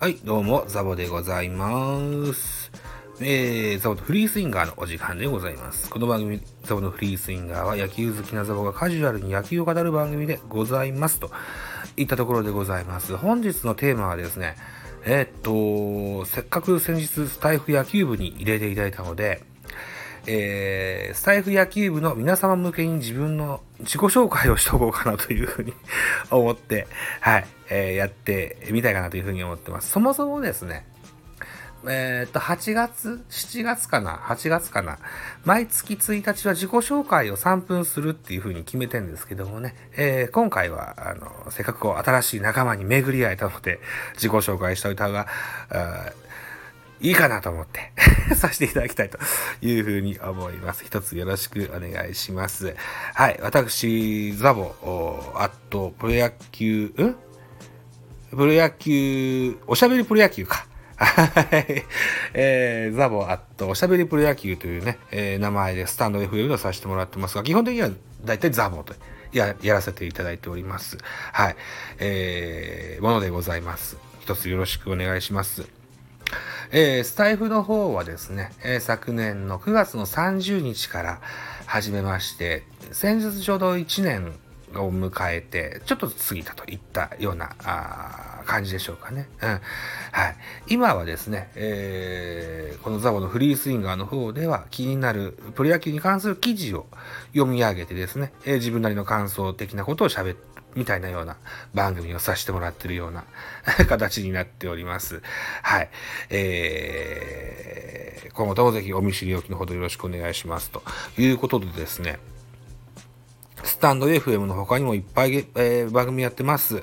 はい、どうも、ザボでございます。えー、ザボとフリースインガーのお時間でございます。この番組、ザボのフリースインガーは野球好きなザボがカジュアルに野球を語る番組でございます。といったところでございます。本日のテーマはですね、えーっと、せっかく先日スタイフ野球部に入れていただいたので、えー、スタイフ野球部の皆様向けに自分の自己紹介をしておこうかなというふうに 思って、はい、えーやってみたいかなというふうに思ってます。そもそもですね、えーっと、8月 ?7 月かな ?8 月かな毎月1日は自己紹介を3分するっていう風に決めてんですけどもね、えー今回は、あの、せっかくこう新しい仲間に巡り会えたので、自己紹介しておいた方が、あいいかなと思って させていただきたいというふうに思います。一つよろしくお願いします。はい。私、ザボ、あと、プロ野球、ん？プロ野球、おしゃべりプロ野球か。はい。えー、ザボ、あと、おしゃべりプロ野球というね、えー名前でスタンド FM をさせてもらってますが、基本的には大体ザボとややらせていただいております。はい。えー、ものでございます。一つよろしくお願いします。えースタイフの方はですね、えー昨年の9月の30日から始めまして、先日ちょうど1年を迎えて、ちょっと過ぎたといったようなあ感じでしょうかね。うん。はい。今はですね、えーこのザボのフリースインガーの方では気になるプロ野球に関する記事を読み上げてですね、え自分なりの感想的なことを喋って、みたいなような番組をさせてもらってるような 形になっております。はい。えー、今後ともぜひお見知りおきのほどよろしくお願いします。ということでですね、スタンド FM の他にもいっぱい、えー番組やってます。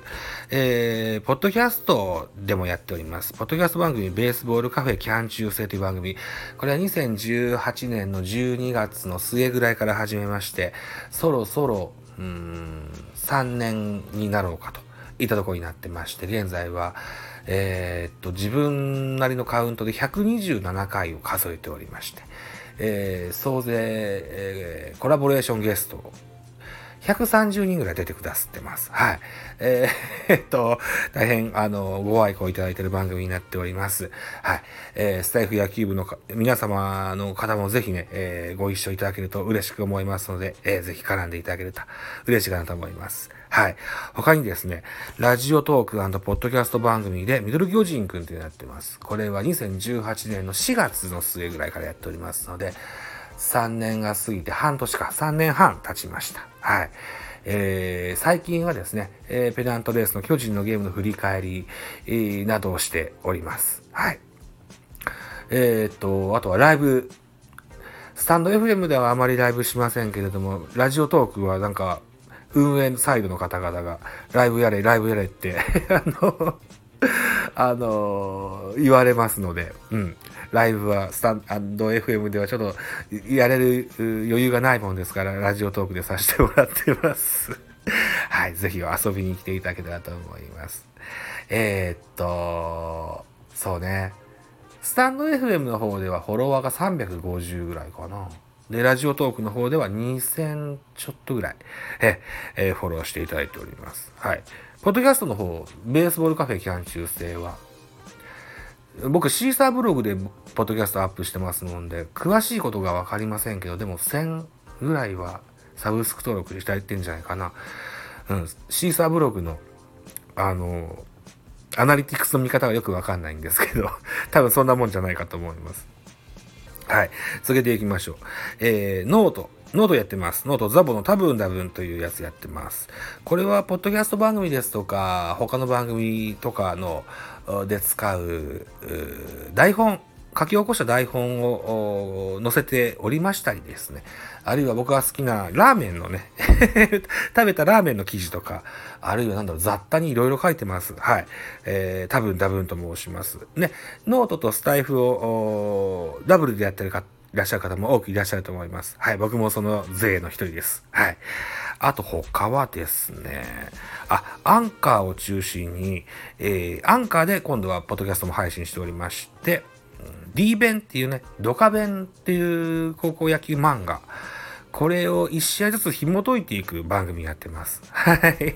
えー、ポッドキャストでもやっております。ポッドキャスト番組、ベースボールカフェキャン中制という番組。これは2018年の12月の末ぐらいから始めまして、そろそろ、うーん、3年になろうかといったところになってまして、現在は、えーっと、自分なりのカウントで127回を数えておりまして、えー総勢、えーコラボレーションゲスト130人ぐらい出てくださってます。はい。えー っと、大変、あの、ご愛顧いただいている番組になっております。はい。えースタイフ野球部の皆様の方もぜひね、えーご一緒いただけると嬉しく思いますので、えーぜひ絡んでいただけると嬉しいかなと思います。はい。他にですね、ラジオトークポッドキャスト番組で、ミドル巨人くんというのやってます。これは2018年の4月の末ぐらいからやっておりますので、3年が過ぎて半年か、3年半経ちました。はい。えー最近はですね、えーペナントレースの巨人のゲームの振り返り、えーなどをしております。はい。えーっと、あとはライブ、スタンド FM ではあまりライブしませんけれども、ラジオトークはなんか、運営サイドの方々が、ライブやれ、ライブやれって、あの、あの言われますので、うん。ライブはスタンド FM ではちょっとやれる余裕がないもんですから、ラジオトークでさせてもらってます。はい。ぜひ遊びに来ていただけたらと思います。えー、っと、そうね。スタンド FM の方ではフォロワーが350ぐらいかな。で、ラジオトークの方では2000ちょっとぐらい、え、えーフォローしていただいております。はい。ポッドキャストの方、ベースボールカフェ期間中制は、僕、 Seesaaブログでポッドキャストアップしてますので、詳しいことがわかりませんけど、でも1000ぐらいはサブスク登録していただいてんじゃないかな。うん、 Seesaaブログの、あの、アナリティクスの見方がよくわかんないんですけど、多分そんなもんじゃないかと思います。はい。続けていきましょう。えー、 note。noteやってます。ノートザボの多分多分というやつやってます。これは、ポッドキャスト番組ですとか、他の番組とかの、で使う、う台本、書き起こした台本を載せておりましたりですね。あるいは僕が好きなラーメンのね、食べたラーメンの記事とか、あるいはなんだろう、雑多にいろいろ書いてます。はい。えー、多分多分と申します。ね、ノートとスタエフをダブルでやってる方、いらっしゃる方も多くいらっしゃると思います。はい。僕もその勢の一人です。はい。あと他はですね、あ、アンカーを中心に、えー、アンカーで今度はポッドキャストも配信しておりまして、D 弁っていうね、ドカ弁っていう高校野球漫画。これを1試合ずつ紐解いていく番組やってます。はい。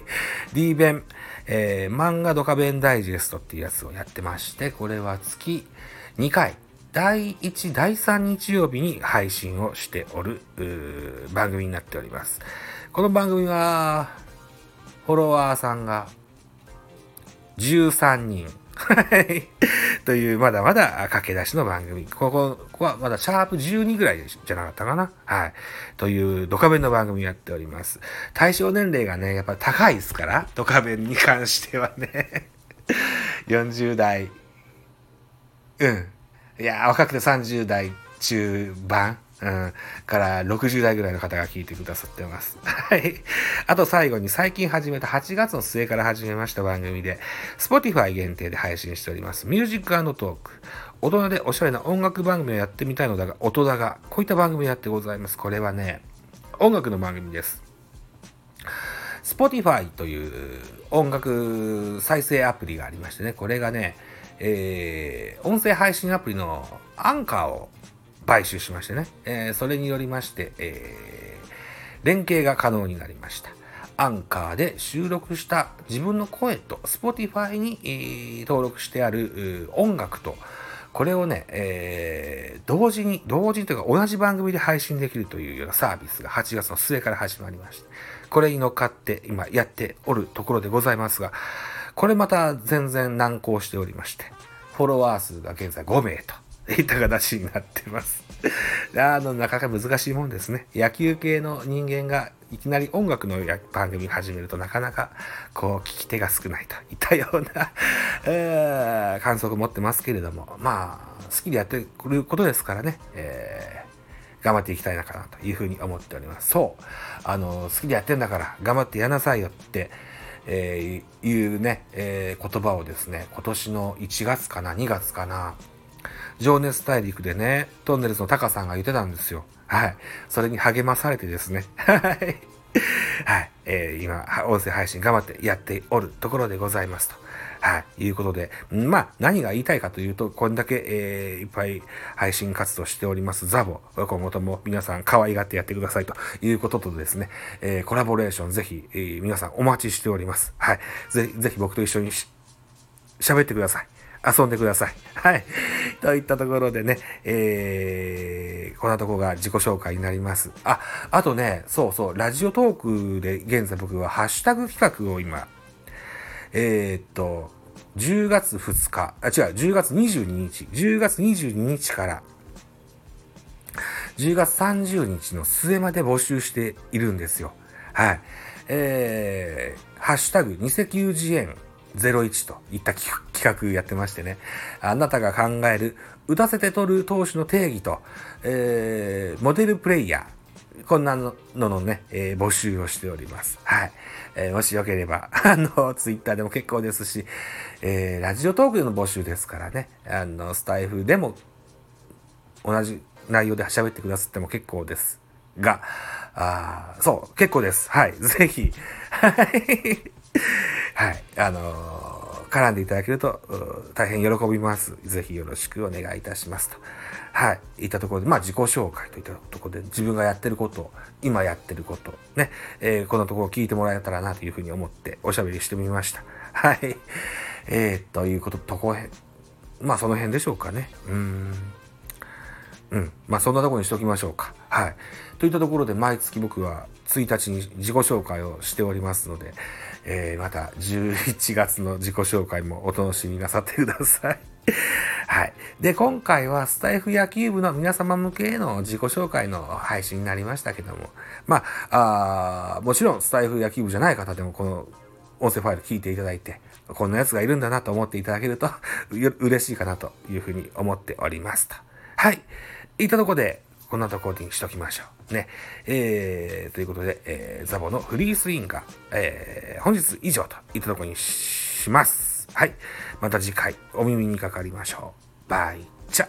D 弁、えー、漫画ドカ弁ダイジェストっていうやつをやってまして、これは月2回、第1、第3日曜日に配信をしておる番組になっております。この番組は、フォロワーさんが13人。はいという、まだまだ駆け出しの番組。ここ、ここはまだシャープ12ぐらいじゃなかったかな。はい。という、ドカベンの番組やっております。対象年齢がね、やっぱ高いですから、ドカベンに関してはね。40代。うん。いや若くて30代中盤。うん、から60代ぐらいの方が聞いてくださってます。はい。あと最後に最近始めた8月の末から始めました番組で、Spotify 限定で配信しております。ミュージックトーク。大人でおしゃれな音楽番組をやってみたいのだが、音だが、こういった番組をやってございます。これはね、音楽の番組です。Spotify という音楽再生アプリがありましてね、これがね、えー、音声配信アプリのアンカーを買収しましてね、えー、それによりまして、えー、連携が可能になりました。アンカーで収録した自分の声と Spotify に、えー、登録してある音楽と、これをね、えー、同時に、同時にというか同じ番組で配信できるというようなサービスが8月の末から始まりまして、これに乗っかって今やっておるところでございますが、これまた全然難航しておりまして、フォロワー数が現在5名と。いった形になってます。あの、なかなか難しいもんですね。野球系の人間がいきなり音楽の番組始めるとなかなかこう聞き手が少ないといったような、えー、感想を持ってますけれども、まあ、好きでやってくることですからね、えー、頑張っていきたいのかなというふうに思っております。そう。あの、好きでやってんだから頑張ってやなさいよって、えー、いうね、えー、言葉をですね、今年の1月かな、2月かな、情熱大陸でね、トンネルズのタカさんが言ってたんですよ。はい。それに励まされてですね。はい。はい。えー、今、音声配信頑張ってやっておるところでございますと。はい。いうことで、まあ、何が言いたいかというと、こんだけ、えー、いっぱい配信活動しておりますザボ、今後とも皆さん可愛がってやってくださいということとですね、えー、コラボレーションぜひ、えー、皆さんお待ちしております。はい。ぜひ、ぜひ僕と一緒に喋ってください。遊んでください。はい。といったところでね、えー、こんなとこが自己紹介になります。あ、あとね、そうそう、ラジオトークで現在僕はハッシュタグ企画を今、えー、っと、10月2日、あ、違う、10月22日、10月22日から、10月30日の末まで募集しているんですよ。はい。えー、ハッシュタグ、ニセキュー園01といった企画やってましてね、あなたが考える打たせて取る投手の定義と、えー、モデルプレイヤー、こんなののね、えー、募集をしております。はい。えー、もしよければ、あの、ツイッターでも結構ですし、えー、ラジオトークでの募集ですからね、あの、スタイフでも同じ内容で喋ってくださっても結構です。が、あそう、結構です。はい。ぜひ、はい。はい。あのー、絡んでいただけると、大変喜びます。ぜひよろしくお願いいたしますと。はい。いったところで、まあ自己紹介といったところで、自分がやってること、今やってること、ね、えー、このところを聞いてもらえたらなというふうに思っておしゃべりしてみました。はい。えー、ということ、とこへ、まあその辺でしょうかね。うん。うん。まあそんなところにしときましょうか。はい。といったところで毎月僕は1日に自己紹介をしておりますので、えー、また11月の自己紹介もお楽しみなさってください。はい。で、今回はスタイフ野球部の皆様向けの自己紹介の配信になりましたけども、まあ、あもちろんスタイフ野球部じゃない方でもこの音声ファイル聞いていただいて、こんなやつがいるんだなと思っていただけると 嬉しいかなというふうに思っておりますと。はい。いったとこで、こんなとこにしときましょう。ね。えー、ということで、えー、ザボのフリースインガー、えー、本日以上といったとこにします。はい。また次回お耳にかかりましょう。バイチャ。